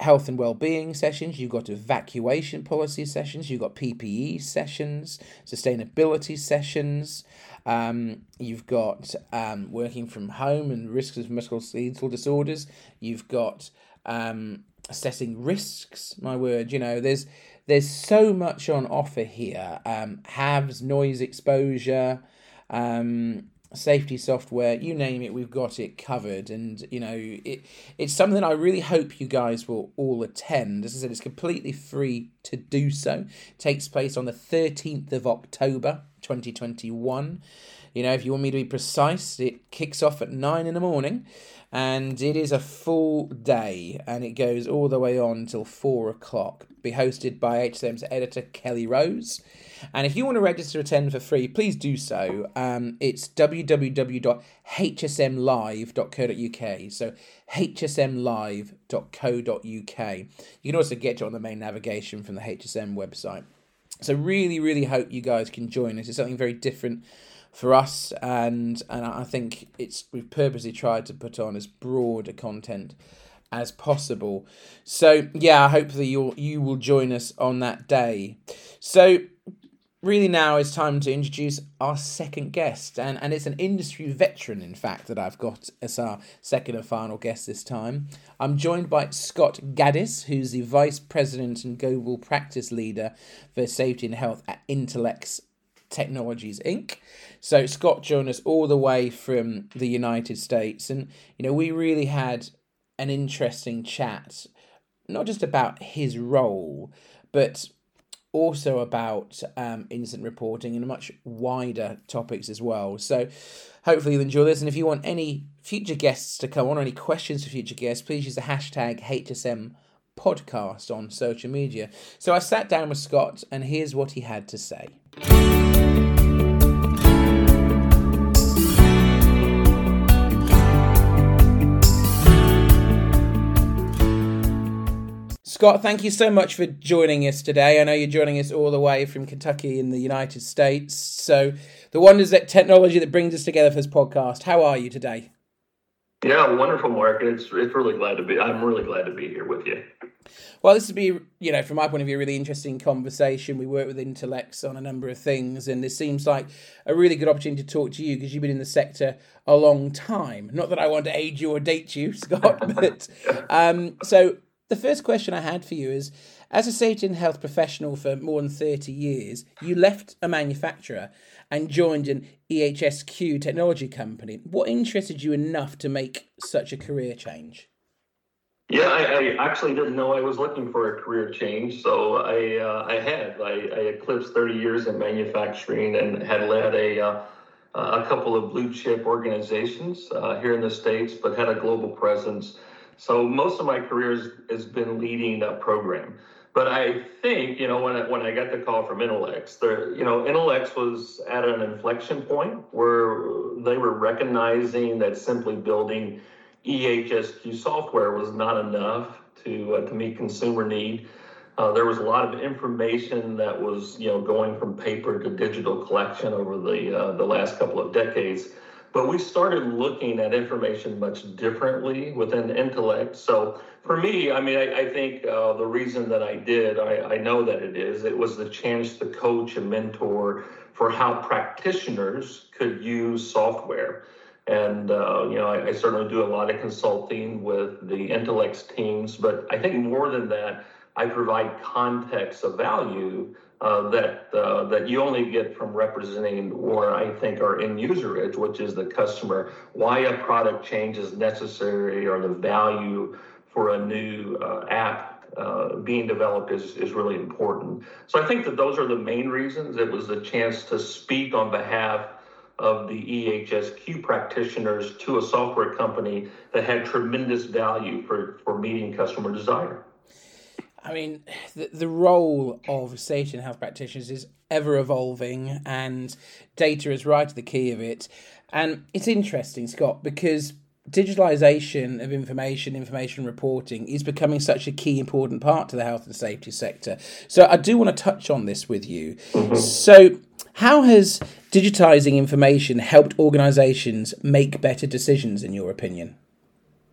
health and well-being sessions you've got evacuation policy sessions you've got ppe sessions sustainability sessions um, you've got um, working from home and risks of musculoskeletal disorders. You've got um, assessing risks. My word, you know, there's there's so much on offer here. Um, HAVS, noise exposure, um, safety software, you name it, we've got it covered. And you know, it it's something I really hope you guys will all attend. As I said, it's completely free to do so. It takes place on the thirteenth of October. 2021. You know, if you want me to be precise, it kicks off at nine in the morning and it is a full day and it goes all the way on till four o'clock. Be hosted by HSM's editor Kelly Rose. And if you want to register to attend for free, please do so. Um, it's www.hsmlive.co.uk. So hsmlive.co.uk. You can also get it on the main navigation from the HSM website. So really, really hope you guys can join us. It's something very different for us, and and I think it's we've purposely tried to put on as broad a content as possible. So yeah, hopefully you you will join us on that day. So really now it's time to introduce our second guest and, and it's an industry veteran in fact that i've got as our second and final guest this time. I'm joined by scott gaddis who's the vice president and global practice leader for safety and health at Intelex technologies inc. So scott joined us all the way from the united states. And you know we really had an interesting chat not just about his role but also about um, incident reporting and much wider topics as well. So hopefully you'll enjoy this. And if you want any future guests to come on or any questions for future guests, please use the hashtag HSM podcast on social media. So I sat down with Scott and here's what he had to say. Scott, thank you so much for joining us today. I know you're joining us all the way from Kentucky in the United States. So, the wonders that technology that brings us together for this podcast. How are you today?
Yeah, wonderful, Mark. It's it's really glad to be. I'm really glad to be here with you.
Well, this would be, you know, from my point of view, a really interesting conversation. We work with Intelex on a number of things, and this seems like a really good opportunity to talk to you because you've been in the sector a long time. Not that I want to age you or date you, Scott, but um, so the first question I had for you is as a safety and health professional for more than 30 years, you left a manufacturer and joined an EHSQ technology company. What interested you enough to make such a career change?
Yeah, I, I, actually didn't know I was looking for a career change, so I uh, I had I, I, eclipsed 30 years in manufacturing and had led a uh, a couple of blue chip organizations uh, here in the states, but had a global presence. So most of my career has, been leading a program. But I think you know when I, when I got the call from Intelex, there you know Intelex was at an inflection point where they were recognizing that simply building EHSQ software was not enough to uh, to meet consumer need. Uh, there was a lot of information that was you know going from paper to digital collection over the uh, the last couple of decades. But we started looking at information much differently within Intelex. So for me, I mean, I, I think uh, the reason that I did, I, I know that it is, it was the chance to coach and mentor for how practitioners could use software. And, uh, you know, I, I, certainly do a lot of consulting with the Intelex teams, but I think more than that, I provide context of value uh, that uh, that you only get from representing or I think our end user edge, which is the customer, why a product change is necessary or the value for a new uh, app uh, being developed is, is really important. So I think that those are the main reasons. It was a chance to speak on behalf of the EHSQ practitioners to a software company that had tremendous value for, for meeting customer desire.
I mean, the, the role of safety and health practitioners is ever evolving, and data is right at the key of it. And it's interesting, Scott, because digitalization of information, information reporting is becoming such a key important part to the health and safety sector. So I do want to touch on this with you. Mm-hmm. So how has digitizing information helped organizations make better decisions, in your opinion?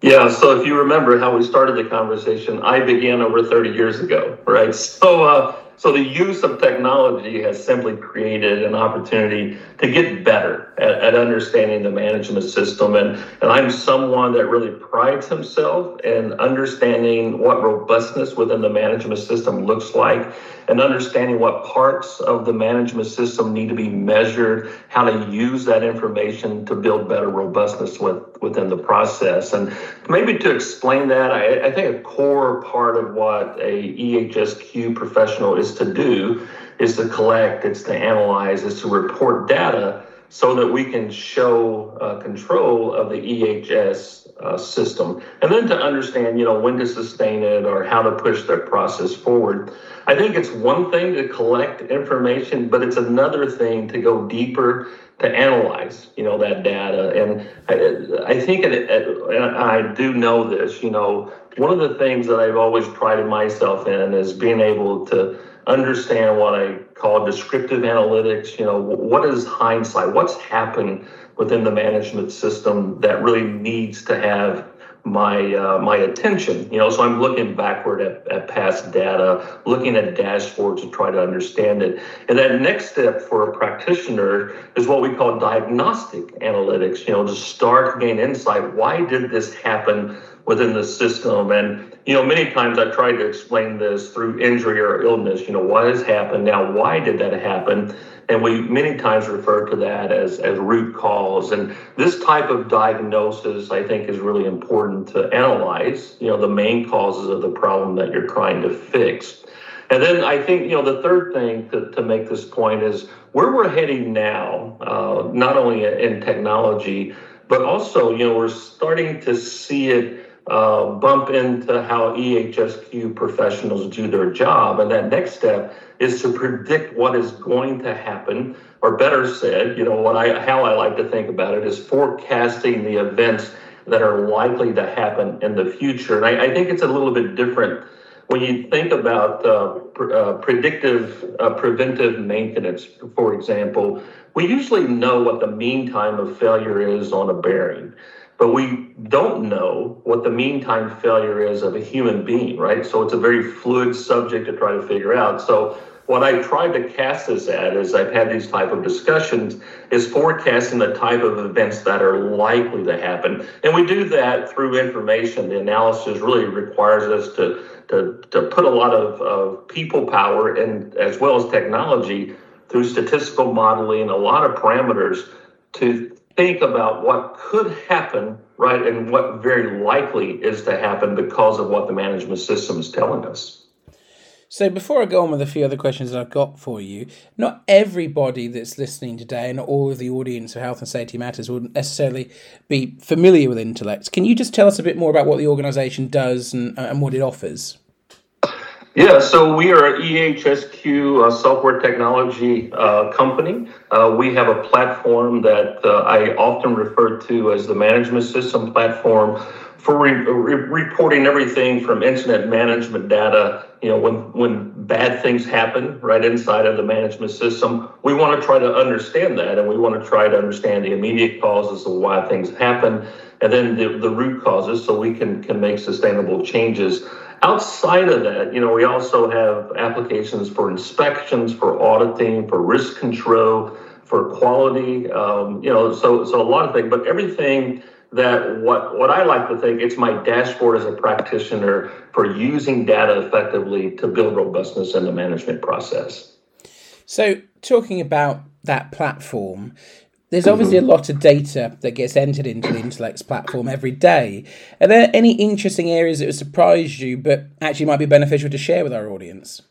Yeah, so if you remember how we started the conversation, I began over 30 years ago, right? So, uh, so the use of technology has simply created an opportunity to get better at, at, understanding the management system. And, and I'm someone that really prides himself in understanding what robustness within the management system looks like and understanding what parts of the management system need to be measured, how to use that information to build better robustness with, within the process. And maybe to explain that, I, I think a core part of what a EHSQ professional is to do is to collect, it's to analyze, it's to report data so that we can show uh, control of the EHS uh, system and then to understand, you know, when to sustain it or how to push that process forward. I think it's one thing to collect information, but it's another thing to go deeper to analyze, you know, that data. And I, I think, it, and I do know this, you know, one of the things that I've always prided myself in is being able to understand what I call descriptive analytics. You know, what is hindsight? What's happened within the management system that really needs to have my uh, my attention. You know, so I'm looking backward at, at past data, looking at dashboards to try to understand it. And that next step for a practitioner is what we call diagnostic analytics. You know, to start gain insight. Why did this happen within the system? And you know, many times I try to explain this through injury or illness. You know, what has happened now? Why did that happen? And we many times refer to that as, as root cause. And this type of diagnosis, I think, is really important to analyze, you know, the main causes of the problem that you're trying to fix. And then I think, you know, the third thing to, to make this point is where we're heading now, uh, not only in technology, but also, you know, we're starting to see it uh, bump into how EHSQ professionals do their job. And that next step is to predict what is going to happen, or better said, you know, what I how I like to think about it is forecasting the events that are likely to happen in the future. And I, I think it's a little bit different when you think about uh, pr- uh, predictive uh, preventive maintenance, for example. We usually know what the mean time of failure is on a bearing. But we don't know what the mean time failure is of a human being, right? So it's a very fluid subject to try to figure out. So what I tried to cast this at as I've had these type of discussions is forecasting the type of events that are likely to happen. And we do that through information. The analysis really requires us to, to, to put a lot of, of people power and as well as technology through statistical modeling, a lot of parameters to think about what could happen, right, and what very likely is to happen because of what the management system is telling us.
So, before I go on with a few other questions that I've got for you, not everybody that's listening today and all of the audience of Health and Safety Matters will necessarily be familiar with Intelex. Can you just tell us a bit more about what the organisation does and, and what it offers?
Yeah, so we are EHSQ uh, software technology uh, company. Uh, we have a platform that uh, I often refer to as the management system platform for re- re- reporting everything from incident management data. You know, when when bad things happen right inside of the management system, we want to try to understand that, and we want to try to understand the immediate causes of why things happen, and then the, the root causes, so we can can make sustainable changes. Outside of that, you know, we also have applications for inspections, for auditing, for risk control, for quality. Um, you know, so so a lot of things, but everything that what what I like to think it's my dashboard as a practitioner for using data effectively to build robustness in the management process.
So, talking about that platform, there's obviously a lot of data that gets entered into the Intelex platform every day. Are there any interesting areas that have surprised you, but actually might be beneficial to share with our audience?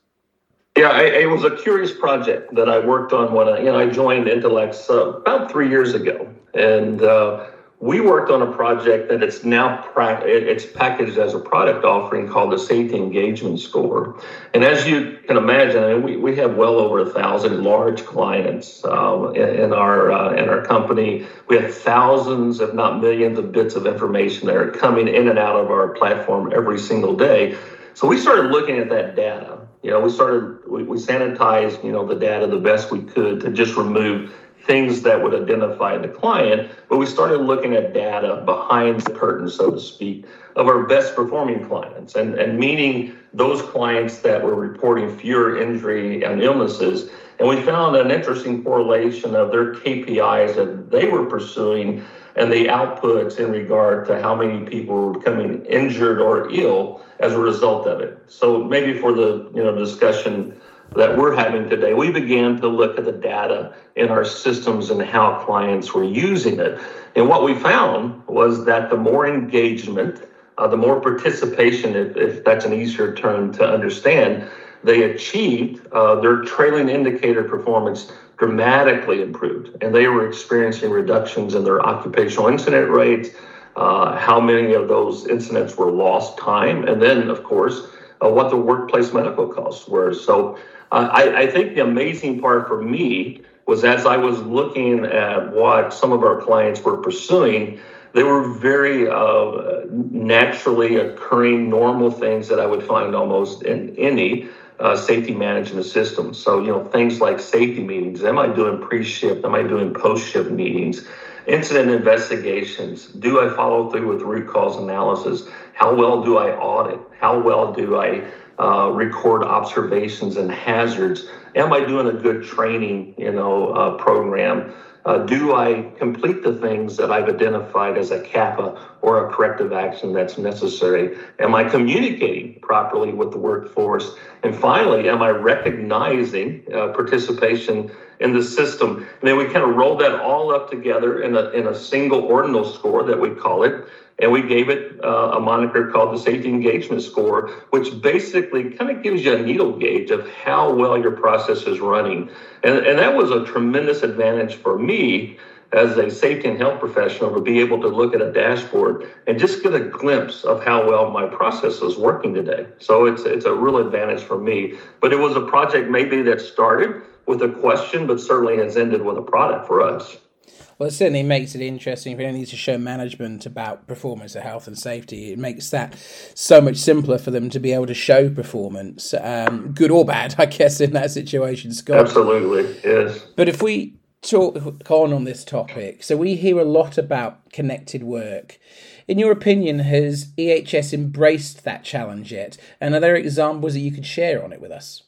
Yeah, I, it was a curious project that I worked on when I, you know, I joined Intelex uh, about three years ago, and uh, we worked on a project that it's now pra- it's packaged as a product offering called the safety engagement score. And as you can imagine I mean, we, we have well over a thousand large clients um, in, in, our uh, in our company. We have thousands if not millions of bits of information that are coming in and out of our platform every single day. So we started looking at that data. You know we started we, we sanitized you know the data the best we could to just remove things that would identify the client, but we started looking at data behind the curtain, so to speak, of our best performing clients, and, and meaning those clients that were reporting fewer injury and illnesses. And we found an interesting correlation of their KPIs that they were pursuing and the outputs in regard to how many people were becoming injured or ill as a result of it. So maybe for the you know discussion that we're having today, we began to look at the data in our systems and how clients were using it. And what we found was that the more engagement, uh, the more participation, if, if, that's an easier term to understand, they achieved, uh, their trailing indicator performance dramatically improved. And they were experiencing reductions in their occupational incident rates, uh, how many of those incidents were lost time, and then, of course, uh, what the workplace medical costs were. So uh, I, I think the amazing part for me was as I was looking at what some of our clients were pursuing, they were very uh, naturally occurring normal things that I would find almost in any uh, safety management system. So, you know, things like safety meetings. Am I doing pre-shift? Am I doing post-shift meetings? Incident investigations. Do I follow through with root cause analysis? How well do I audit? How well do I uh, record observations and hazards? Am I doing a good training, you know, uh, program? Uh, do I complete the things that I've identified as a CAPA or a corrective action that's necessary? Am I communicating properly with the workforce? And finally, am I recognizing uh, participation in the system? And then we kind of rolled that all up together in a, in a single ordinal score that we call it. And we gave it uh, a moniker called the safety engagement score which basically kind of gives you a needle gauge of how well your process is running. And, and that was a tremendous advantage for me as a safety and health professional to be able to look at a dashboard and just get a glimpse of how well my process is working today. So it's it's a real advantage for me. But it was a project maybe that started with a question but certainly has ended with a product for us
well, it certainly makes it interesting if needs to need to show management about performance of health and safety. It makes that so much simpler for them to be able to show performance, um, good or bad, I guess, in that situation, Scott.
Absolutely, yes.
But if we talk on on this topic. So we hear a lot about connected work. In your opinion, has EHS embraced that challenge yet? And are there examples that you could share on it with us?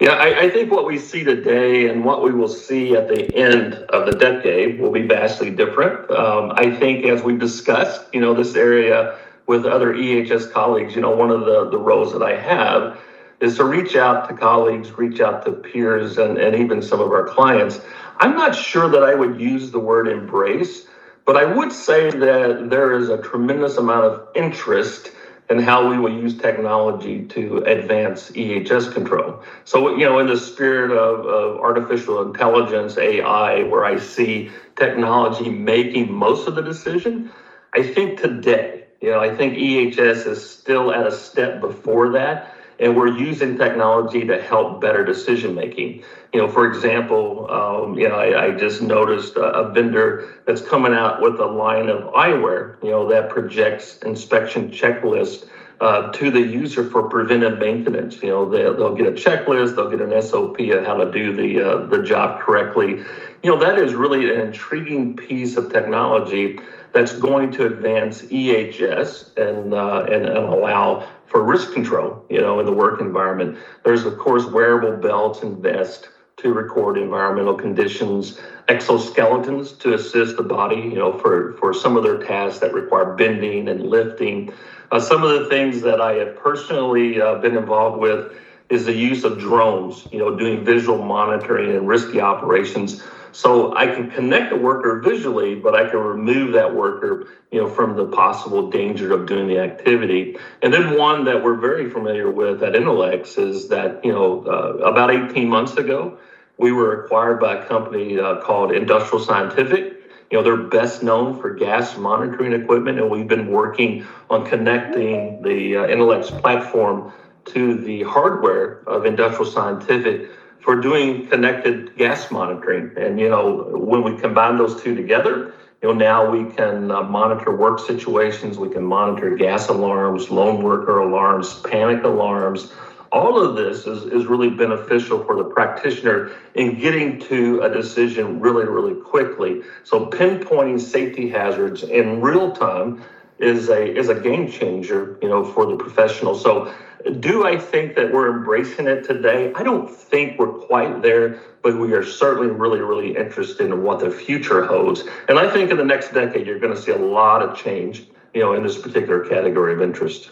Yeah, I, I, think what we see today and what we will see at the end of the decade will be vastly different. Um, I think, as we discussed, you know, this area with other EHS colleagues, you know, one of the, the roles that I have is to reach out to colleagues, reach out to peers, and, and even some of our clients. I'm not sure that I would use the word embrace, but I would say that there is a tremendous amount of interest in how we will use technology to advance EHS control. So, you know, in the spirit of, of artificial intelligence, AI, where I see technology making most of the decision, I think today, you know, I think EHS is still at a step before that and we're using technology to help better decision making. You know, for example, um, you know, I, I just noticed a, a, vendor that's coming out with a line of eyewear, you know, that projects inspection checklist uh, to the user for preventive maintenance. You know, they, they'll get a checklist, they'll get an SOP of how to do the uh, the job correctly. You know, that is really an intriguing piece of technology that's going to advance EHS and uh, and, and allow for risk control, you know, in the work environment. There's, of course, wearable belts and vests to record environmental conditions, exoskeletons to assist the body, you know, for, for some of their tasks that require bending and lifting. Uh, some of the things that I have personally uh, been involved with is the use of drones, you know, doing visual monitoring and risky operations so I can connect the worker visually, but I can remove that worker, you know, from the possible danger of doing the activity. And then one that we're very familiar with at Intelex is that, you know, uh, about 18 months ago, we were acquired by a company uh, called Industrial Scientific. You know, they're best known for gas monitoring equipment, and we've been working on connecting the uh, Intelex platform to the hardware of Industrial Scientific for doing connected gas monitoring. And, you know, when we combine those two together, you know, now we can uh, monitor work situations, we can monitor gas alarms, lone worker alarms, panic alarms. All of this is, is really beneficial for the practitioner in getting to a decision really, really quickly. So pinpointing safety hazards in real time is a is a game changer, you know, for the professional. So do I think that we're embracing it today? I don't think we're quite there, but we are certainly really, really interested in what the future holds. And I think in the next decade, you're going to see a lot of change, you know, in this particular category of interest.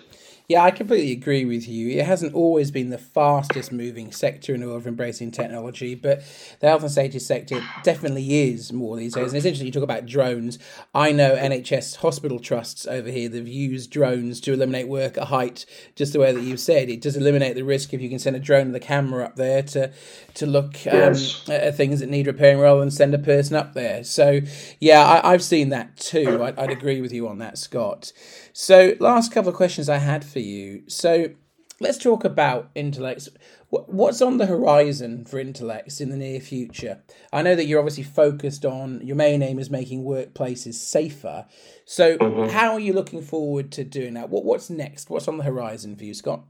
Yeah, I completely agree with you. It hasn't always been the fastest moving sector in the world of embracing technology, but the health and safety sector definitely is more these days. And it's interesting you talk about drones. I know NHS hospital trusts over here that have used drones to eliminate work at height, just the way that you said. It does eliminate the risk if you can send a drone with a camera up there to to look um, yes. at things that need repairing rather than send a person up there. So, yeah, I, have seen that too. I, I'd agree with you on that, Scott. So, last couple of questions I had for you. So, let's talk about Intelex. What's on the horizon for Intelex in the near future? I know that you're obviously focused on your main aim is making workplaces safer. So, mm-hmm. how are you looking forward to doing that? What What's next? What's on the horizon for you, Scott?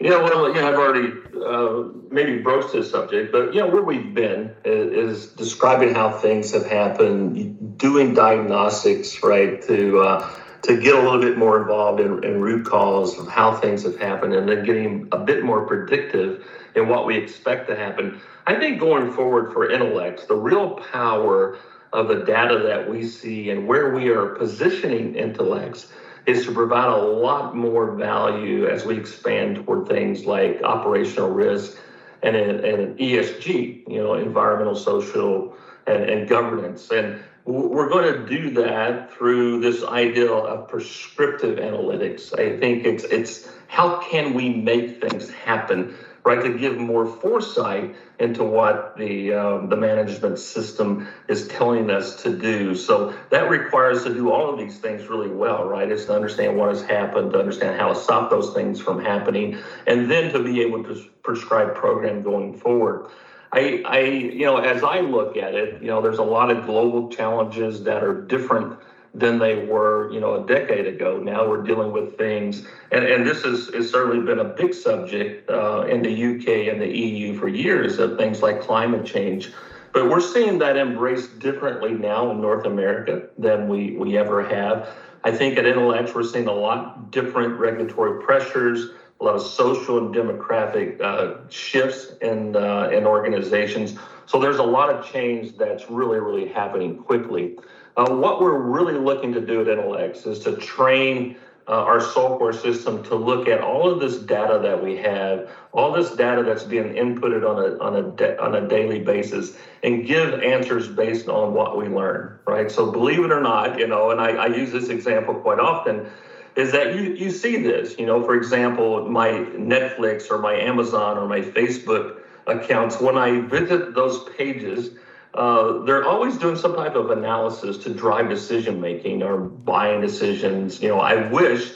Yeah, well, know, I've already uh, maybe broached this subject, but you know, where we've been is, is describing how things have happened, doing diagnostics, right, to uh, to get a little bit more involved in, in root cause of how things have happened and then getting a bit more predictive in what we expect to happen. I think going forward for Intelex, the real power of the data that we see and where we are positioning Intelex is to provide a lot more value as we expand toward things like operational risk and, and ESG, you know, environmental, social, and, and governance. And we're going to do that through this idea of prescriptive analytics. I think it's it's how can we make things happen, right? To give more foresight into what the um, the management system is telling us to do. So that requires to do all of these things really well, right? Is to understand what has happened, to understand how to stop those things from happening, and then to be able to prescribe program going forward. I, I, you know, as I look at it, you know, there's a lot of global challenges that are different than they were, you know, a decade ago. Now we're dealing with things, and, and this has, has certainly been a big subject uh, in the UK and the EU for years of things like climate change. But we're seeing that embraced differently now in North America than we, we ever have. I think at Intelex, we're seeing a lot different regulatory pressures, a lot of social and demographic uh, shifts in, uh, in organizations. So there's a lot of change that's really, really happening quickly. Uh, what we're really looking to do at Intelex is to train uh, our software system to look at all of this data that we have, all this data that's being inputted on a on a on a daily basis, and give answers based on what we learn. Right. So believe it or not, you know, and I, I use this example quite often, is that you you see this. You know, for example, my Netflix or my Amazon or my Facebook accounts. When I visit those pages uh, they're always doing some type of analysis to drive decision making or buying decisions. You know, I wish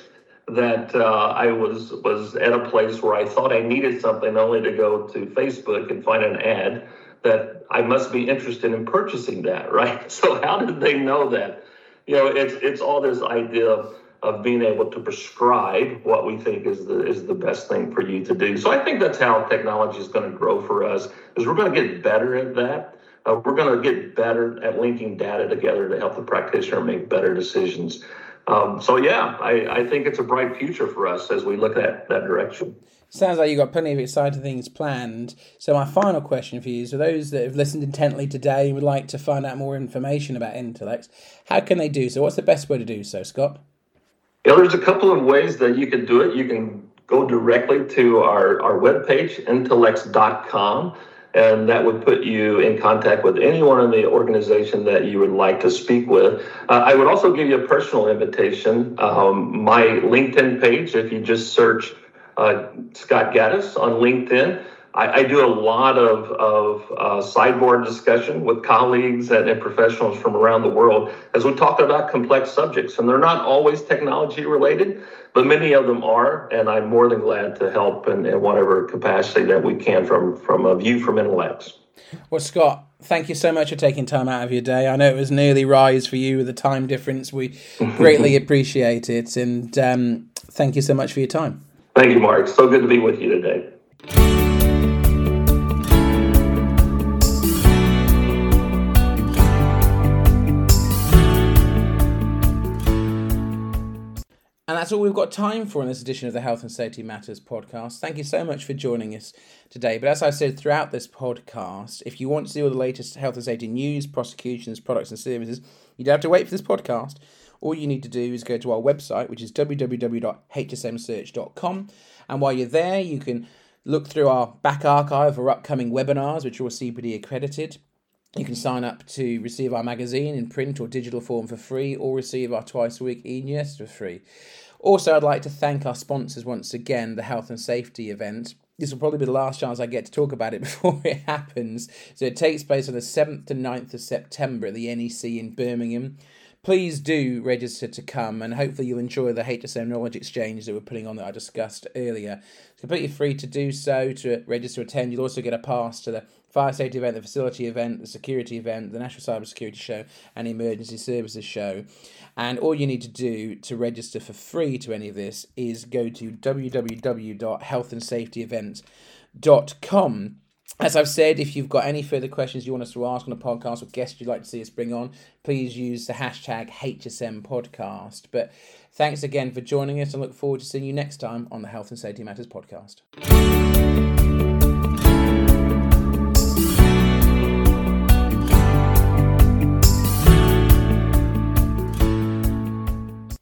that uh, I was was at a place where I thought I needed something only to go to Facebook and find an ad that I must be interested in purchasing that, right? So how did they know that? You know, it's it's all this idea of, of being able to prescribe what we think is the is the best thing for you to do. So I think that's how technology is going to grow for us. Is we're going to get better at that uh, we're going to get better at linking data together to help the practitioner make better decisions. Um, so yeah, I, I, think it's a bright future for us as we look at that direction.
Sounds like you've got plenty of exciting things planned. So my final question for you is: For those that have listened intently today and would like to find out more information about Intelex, how can they do so? What's the best way to do so, Scott?
Yeah, there's a couple of ways that you can do it. You can go directly to our, our webpage, intelex.com and that would put you in contact with anyone in the organization that you would like to speak with. Uh, I would also give you a personal invitation. Um, my LinkedIn page, if you just search uh, Scott Gaddis on LinkedIn, I, I, do a lot of, of uh, sideboard discussion with colleagues and, and, professionals from around the world as we talk about complex subjects. And they're not always technology related, but many of them are. And I'm more than glad to help in, in whatever capacity that we can from, from a view from Intelex.
Well, Scott, thank you so much for taking time out of your day. I know it was nearly rise for you with the time difference. We greatly appreciate it. And um, thank you so much for your time.
Thank you, Mark. So good to be with you today.
And that's all we've got time for in this edition of the Health and Safety Matters podcast. Thank you so much for joining us today. But as I said throughout this podcast, if you want to see all the latest health and safety news, prosecutions, products, and services, you don't have to wait for this podcast. All you need to do is go to our website, which is www.hsmsearch.com. And while you're there, you can look through our back archive or upcoming webinars, which are all CPD accredited. You can sign up to receive our magazine in print or digital form for free, or receive our twice a week e news for free. Also, I'd like to thank our sponsors once again, the health and safety event. This will probably be the last chance I get to talk about it before it happens. So it takes place on the 7th to 9th of September at the NEC in Birmingham please do register to come and hopefully you'll enjoy the HSM Knowledge Exchange that we're putting on that I discussed earlier. It's completely free to do so, to register attend. You'll also get a pass to the fire safety event, the facility event, the security event, the National Cyber Security Show, and Emergency Services Show. And all you need to do to register for free to any of this is go to www.healthandsafetyevents.com as I've said, if you've got any further questions you want us to ask on a podcast or guests you'd like to see us bring on, please use the hashtag HSM podcast. But thanks again for joining us and look forward to seeing you next time on the Health and Safety Matters podcast.